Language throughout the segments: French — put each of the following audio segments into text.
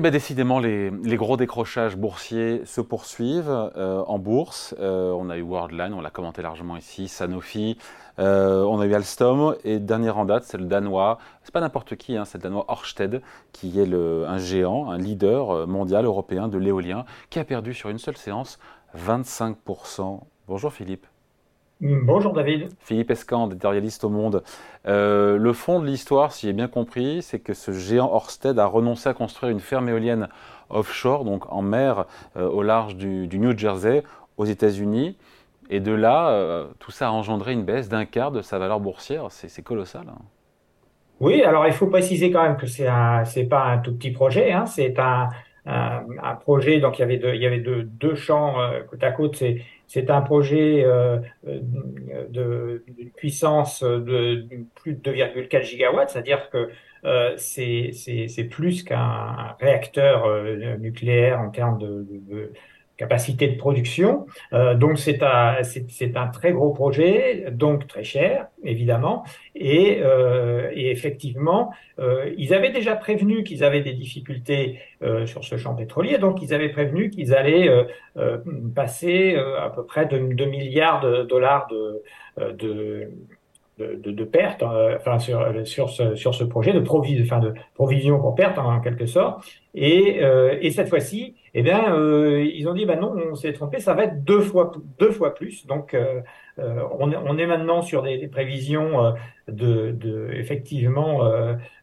Eh bien, décidément, les, gros décrochages boursiers se poursuivent euh, en bourse. Euh, on a eu Worldline, on l'a commenté largement ici, Sanofi, euh, on a eu Alstom, et dernier en date, c'est le danois, c'est pas n'importe qui, hein, c'est le danois Orsted, qui est un géant, un leader mondial européen de l'éolien, qui a perdu sur une seule séance 25%. Bonjour Philippe. Bonjour David. Philippe Escande, éditorialiste au Monde. Euh, le fond de l'histoire, si j'ai bien compris, c'est que ce géant Orsted a renoncé à construire une ferme éolienne offshore, donc en mer, euh, au large du, New Jersey, aux États-Unis. Et de là, euh, tout ça a engendré une baisse d'un quart de sa valeur boursière. C'est colossal. Hein. Oui, alors il faut préciser quand même que c'est n'est pas un tout petit projet. Hein. c'est un, un, projet, donc il y avait deux, il y avait deux, deux champs côte à côte. C'est c'est un projet euh, d'une puissance de, plus de 2,4 gigawatts, c'est-à-dire que euh, c'est plus qu'un réacteur euh, nucléaire en termes de, de, capacité de production. Euh, donc c'est un, c'est, un très gros projet, donc très cher, évidemment. Et, euh, et effectivement, euh, ils avaient déjà prévenu qu'ils avaient des difficultés euh, sur ce champ pétrolier, donc ils avaient prévenu qu'ils allaient euh, passer à peu près de 2 milliards de dollars de, de de, pertes, euh, enfin sur, sur, ce, sur ce projet de, provision, enfin de provision pour perte en, quelque sorte. Et, euh, et cette fois-ci, eh bien, euh, ils ont dit, ben non, on s'est trompé, ça va être deux fois, deux fois plus. Donc, euh, euh, on, on est maintenant sur des, prévisions de, de effectivement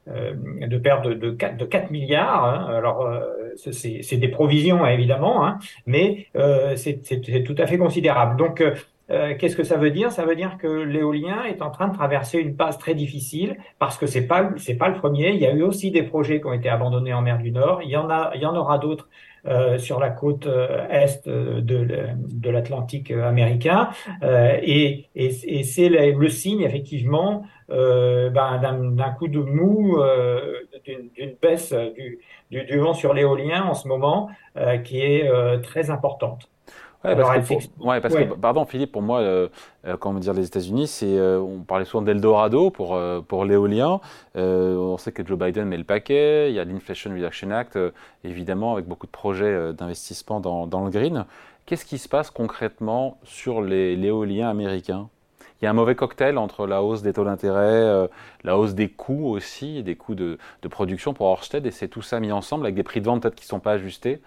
de perte de, de, 4, de 4 milliards. Hein. Alors, c'est des provisions évidemment, hein, mais c'est tout à fait considérable. Donc euh, qu'est-ce que ça veut dire? Ça veut dire que l'éolien est en train de traverser une phase très difficile parce que c'est pas c'est pas le premier. Il y a eu aussi des projets qui ont été abandonnés en mer du Nord. Il y en a il y en aura d'autres euh, sur la côte euh, est de, de l'Atlantique américain et, et, c'est le, signe effectivement ben, d'un coup de mou, d'une baisse du, du, du, vent sur l'éolien en ce moment qui est très importante. Ouais, parce, que, ouais, parce que, pardon Philippe, pour moi, euh, euh, comment dire, les États-Unis, c'est, euh, on parlait souvent d'Eldorado pour euh, pour l'éolien. on sait que Joe Biden met le paquet. Il y a l'Inflation Reduction Act, évidemment, avec beaucoup de projets d'investissement dans, dans le green. Qu'est-ce qui se passe concrètement sur les l'éolien américain? Il y a un mauvais cocktail entre la hausse des taux d'intérêt, la hausse des coûts aussi, des coûts de, de production pour Orsted, et c'est tout ça mis ensemble avec des prix de vente peut-être qui ne sont pas ajustés,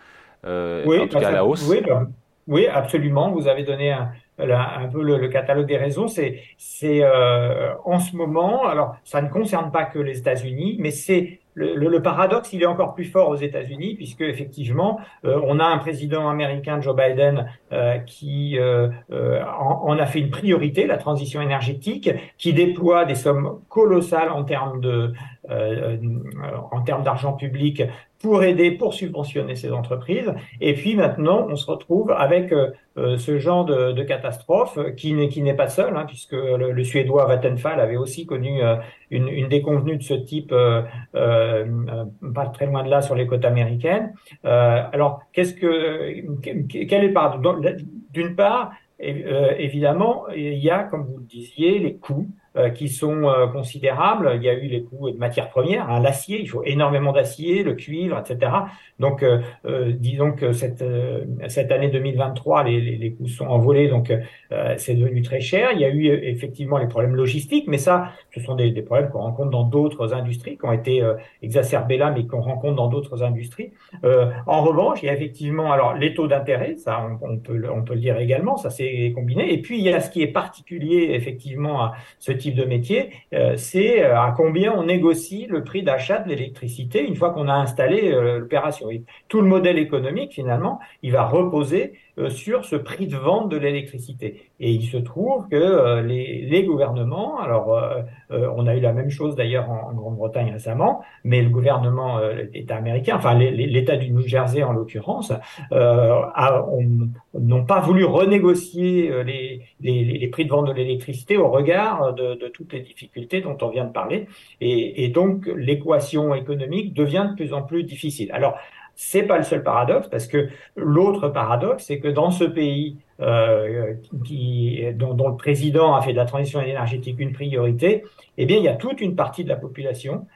oui, en tout cas à la hausse. Oui, bah, oui, absolument. Vous avez donné un, peu le, catalogue des raisons. C'est, euh, en ce moment. Alors, ça ne concerne pas que les États-Unis, mais c'est le, paradoxe, il est encore plus fort aux États-Unis, puisque effectivement, euh, on a un président américain, Joe Biden, euh, qui euh, en, en, a fait une priorité, la transition énergétique, qui déploie des sommes colossales en termes de en termes d'argent public pour aider, pour subventionner ces entreprises. Et puis maintenant, on se retrouve avec euh, ce genre de, de catastrophe qui n'est qui n'est pas seul, hein, puisque le, le, suédois Vattenfall avait aussi connu euh, une, une, déconvenue de ce type euh, pas très loin de là sur les côtes américaines. alors, qu'est-ce que quel est part D'une part, évidemment, il y a, comme vous le disiez, les coûts. Euh, qui sont euh, considérables. Il y a eu les coûts de matières premières, hein, l'acier, il faut énormément d'acier, le cuivre, etc. Donc, euh, disons que cette, cette année 2023, les, les, les coûts sont envolés, donc c'est devenu très cher. Il y a eu effectivement les problèmes logistiques, mais ça, ce sont des, des problèmes qu'on rencontre dans d'autres industries, qui ont été exacerbés là, mais qu'on rencontre dans d'autres industries. en revanche, il y a effectivement alors les taux d'intérêt, ça on, on, peut, on peut le dire également, ça s'est combiné. Et puis il y a ce qui est particulier effectivement à ce type de métier, euh, c'est euh, à combien on négocie le prix d'achat de l'électricité une fois qu'on a installé euh, l'opération. Tout le modèle économique, finalement, il va reposer sur ce prix de vente de l'électricité. Et il se trouve que les, les, gouvernements, alors on a eu la même chose d'ailleurs en, Grande-Bretagne récemment, mais le gouvernement État américain, enfin l'État du New Jersey en l'occurrence, n'ont pas voulu renégocier les, prix de vente de l'électricité au regard de, de, toutes les difficultés dont on vient de parler. Et, et donc, l'équation économique devient de plus en plus difficile. Alors, c'est pas le seul paradoxe, parce que l'autre paradoxe, c'est que dans ce pays euh, dont, le président a fait de la transition énergétique une priorité, eh bien, il y a toute une partie de la population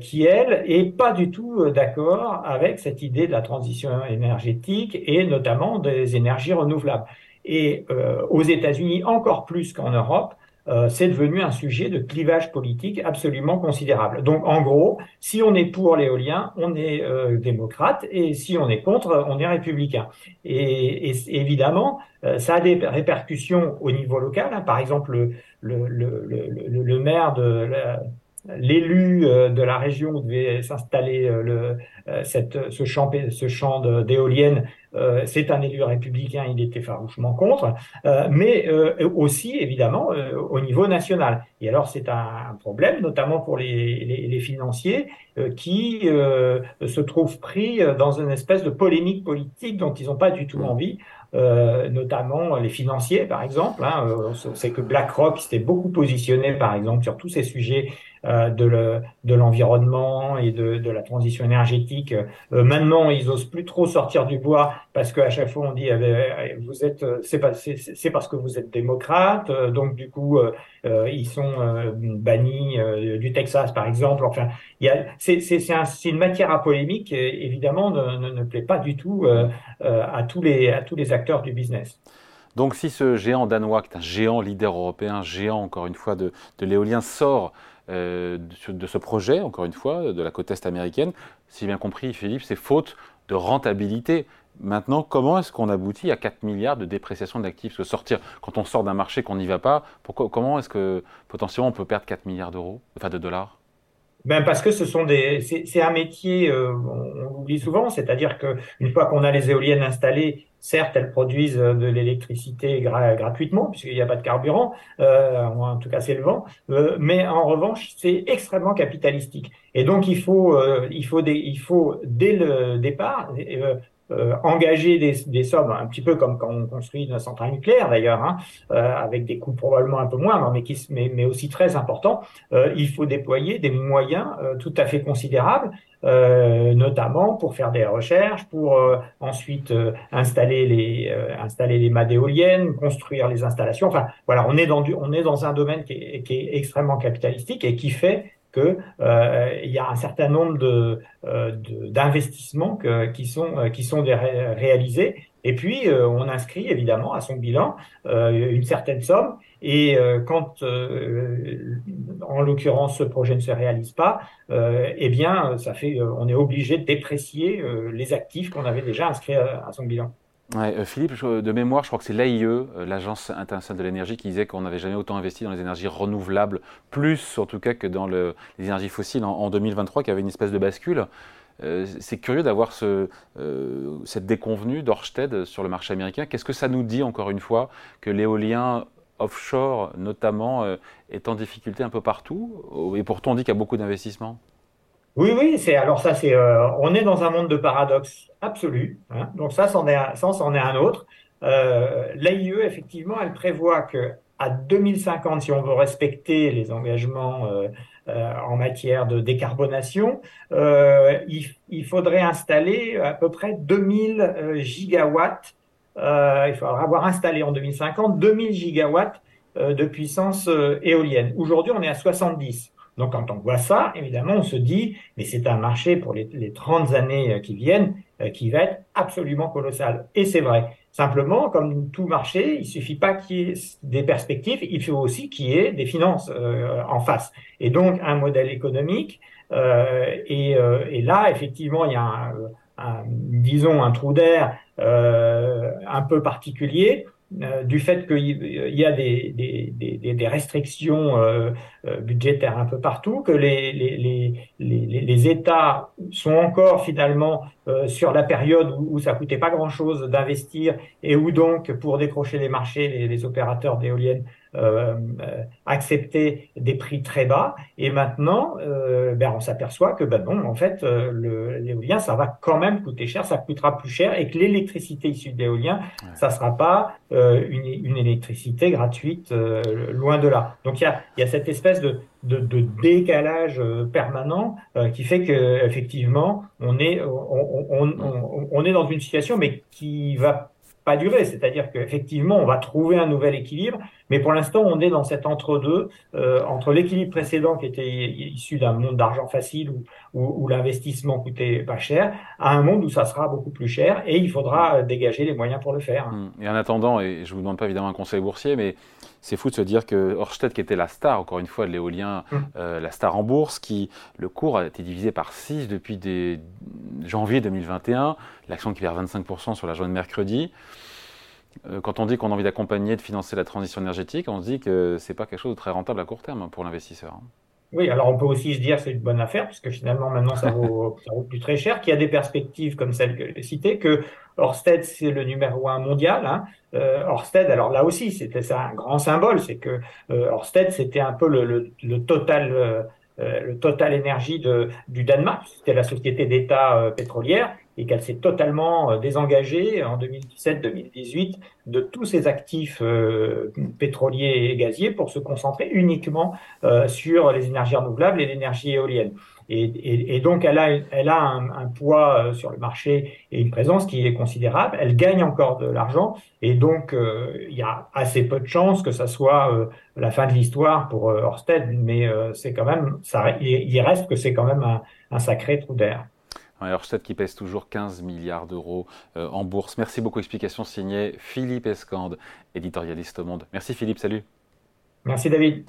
qui elle est pas du tout d'accord avec cette idée de la transition énergétique et notamment des énergies renouvelables. Et aux États-Unis encore plus qu'en Europe, euh, c'est devenu un sujet de clivage politique absolument considérable. Donc en gros, si on est pour l'éolien, on est euh, démocrate, et si on est contre, on est républicain. Et, évidemment, euh, ça a des répercussions au niveau local. Hein. Par exemple, le, le, le, le maire de l'élu de la région où devait s'installer le, cette, ce champ, ce champ d'éoliennes euh, c'est un élu républicain, il était farouchement contre, euh, mais euh, aussi évidemment au niveau national. Et alors c'est un, problème, notamment pour les, les, financiers qui se trouvent pris dans une espèce de polémique politique dont ils n'ont pas du tout mmh. Envie. notamment les financiers, par exemple. Hein, on sait que BlackRock s'était beaucoup positionné, par exemple, sur tous ces sujets euh, de l'environnement et de, de, la transition énergétique. Euh, maintenant, ils osent plus trop sortir du bois parce qu'à chaque fois on dit eh ben, vous êtes c'est pas c'est parce que vous êtes démocrate, euh, donc du coup ils sont bannis du Texas par exemple. Enfin, il y a c'est c'est un, une matière à polémique évidemment ne, ne, plaît pas du tout à tous les à tous les acteurs du business. Donc si ce géant danois, qui est un géant leader européen, géant encore une fois de, de l'éolien, sort euh, de ce projet, encore une fois, de la côte est américaine. Si bien compris, Philippe, c'est faute de rentabilité. Maintenant, comment est-ce qu'on aboutit à 4 milliards de dépréciation d'actifs Se sortir, quand on sort d'un marché qu'on n'y va pas, pourquoi, comment est-ce que potentiellement on peut perdre 4 milliards d'euros, enfin de dollars? Ben parce que ce sont des, c'est un métier, euh, on, oublie souvent, c'est-à-dire que une fois qu'on a les éoliennes installées, certes elles produisent de l'électricité gratuitement puisqu'il n'y a pas de carburant, euh, en tout cas c'est le vent, euh, mais en revanche c'est extrêmement capitalistique. Et donc il faut, euh, il faut, des, il faut dès le départ euh, euh, engager des, des, sommes, un petit peu comme quand on construit une centrale nucléaire d'ailleurs, hein, euh, avec des coûts probablement un peu moindres, mais, qui, mais, mais aussi très importants, euh, il faut déployer des moyens euh, tout à fait considérables, euh, notamment pour faire des recherches, pour ensuite installer les installer les mâts d'éoliennes, construire les installations. Enfin, voilà, on est dans du, on est dans un domaine qui est, qui est extrêmement capitalistique et qui fait qu'il euh, y a un certain nombre euh, d'investissements qui sont, euh, qui sont réalisés. Et puis, on inscrit évidemment à son bilan une certaine somme. Et quand, en l'occurrence, ce projet ne se réalise pas, eh bien, ça fait, on est obligé de déprécier les actifs qu'on avait déjà inscrits à son bilan. Euh, Philippe, de mémoire, je crois que c'est l'AIE, euh, l'Agence internationale de l'énergie, qui disait qu'on n'avait jamais autant investi dans les énergies renouvelables, plus en tout cas que dans les énergies fossiles en, 2023, qu'il y avait une espèce de bascule. Euh, c'est curieux d'avoir ce, cette déconvenue d'Orsted sur le marché américain. Qu'est-ce que ça nous dit, encore une fois, que l'éolien offshore, notamment, est en difficulté un peu partout Et pourtant, on dit qu'il y a beaucoup d'investissements? Oui, oui, c'est alors ça, c'est euh, on est dans un monde de paradoxe absolu. Hein, donc ça, c'en est, ça, c'en est un autre. Euh, L'AIE, effectivement, elle prévoit que à 2050, si on veut respecter les engagements euh, euh, en matière de décarbonation, euh, il, il, faudrait installer à peu près 2000 gigawatts. il faudra avoir installé en 2050 2000 gigawatts de puissance éolienne. Aujourd'hui, on est à 70. Donc quand on voit ça, évidemment, on se dit, mais c'est un marché pour les, les 30 années euh, qui viennent euh, qui va être absolument colossal. Et c'est vrai. Simplement, comme tout marché, il suffit pas qu'il y ait des perspectives, il faut aussi qu'il y ait des finances euh, en face. Et donc un modèle économique. Et, et, là, effectivement, il y a un, un disons un trou d'air un peu particulier euh, du fait qu'il y a des, des, des, restrictions euh, euh, budgétaires un peu partout, que les, les, les, les États sont encore finalement sur la période où, où ça coûtait pas grand-chose d'investir et où donc pour décrocher les marchés, les, opérateurs d'éoliennes euh, euh, accepter des prix très bas. Et maintenant, euh, ben, on s'aperçoit que ben non, en fait, l'éolien, ça va quand même coûter cher, ça coûtera plus cher, et que l'électricité issue de l'éolien, ça sera pas une, une, électricité gratuite, loin de là. Donc il y a, y a cette espèce de, décalage permanent qui fait que effectivement, on est, est dans une situation, mais qui va pas durer. C'est-à-dire qu'effectivement, on va trouver un nouvel équilibre, Mais pour l'instant, on est dans cet entre-deux, euh, entre l'équilibre précédent qui était issu d'un monde d'argent facile où, où, l'investissement coûtait pas cher, à un monde où ça sera beaucoup plus cher et il faudra dégager les moyens pour le faire. Mmh. Et en attendant, et je vous demande pas évidemment un conseil boursier, mais c'est fou de se dire que Orsted, qui était la star, encore une fois, de l'éolien, mmh. euh, la star en bourse, qui le cours a été divisé par 6 depuis des, janvier 2021, l'action qui perd 25% sur la journée de mercredi. Euh, quand on dit qu'on a envie d'accompagner, de financer la transition énergétique, on se dit que ce n'est pas quelque chose de très rentable à court terme pour l'investisseur. Oui, alors on peut aussi se dire c'est une bonne affaire, puisque finalement maintenant ça vaut, ça vaut plus très cher, qu'il y a des perspectives comme celle que j'ai citée, que Orsted c'est le numéro un mondial. Hein. Euh, Orsted, alors là aussi c'était ça un grand symbole, c'est que euh, Orsted c'était un peu le, le, le total euh, euh, le Total Énergie de, du Danemark, c'était la société d'État euh, pétrolière, et qu'elle s'est totalement euh, désengagée en 2017-2018 de tous ses actifs pétroliers et gaziers pour se concentrer uniquement sur les énergies renouvelables et l'énergie éolienne. Et, donc, elle a, elle a un, poids sur le marché et une présence qui est considérable. Elle gagne encore de l'argent. Et donc, il y a assez peu de chances que ça soit la fin de l'histoire pour euh, Orsted, mais euh, c'est quand même, il, reste que c'est quand même un, sacré trou d'air. Orsted qui pèse toujours 15 milliards d'euros euh, en bourse. Merci beaucoup. Explication signée Philippe Escande, éditorialiste au Monde. Merci Philippe, salut. Merci David.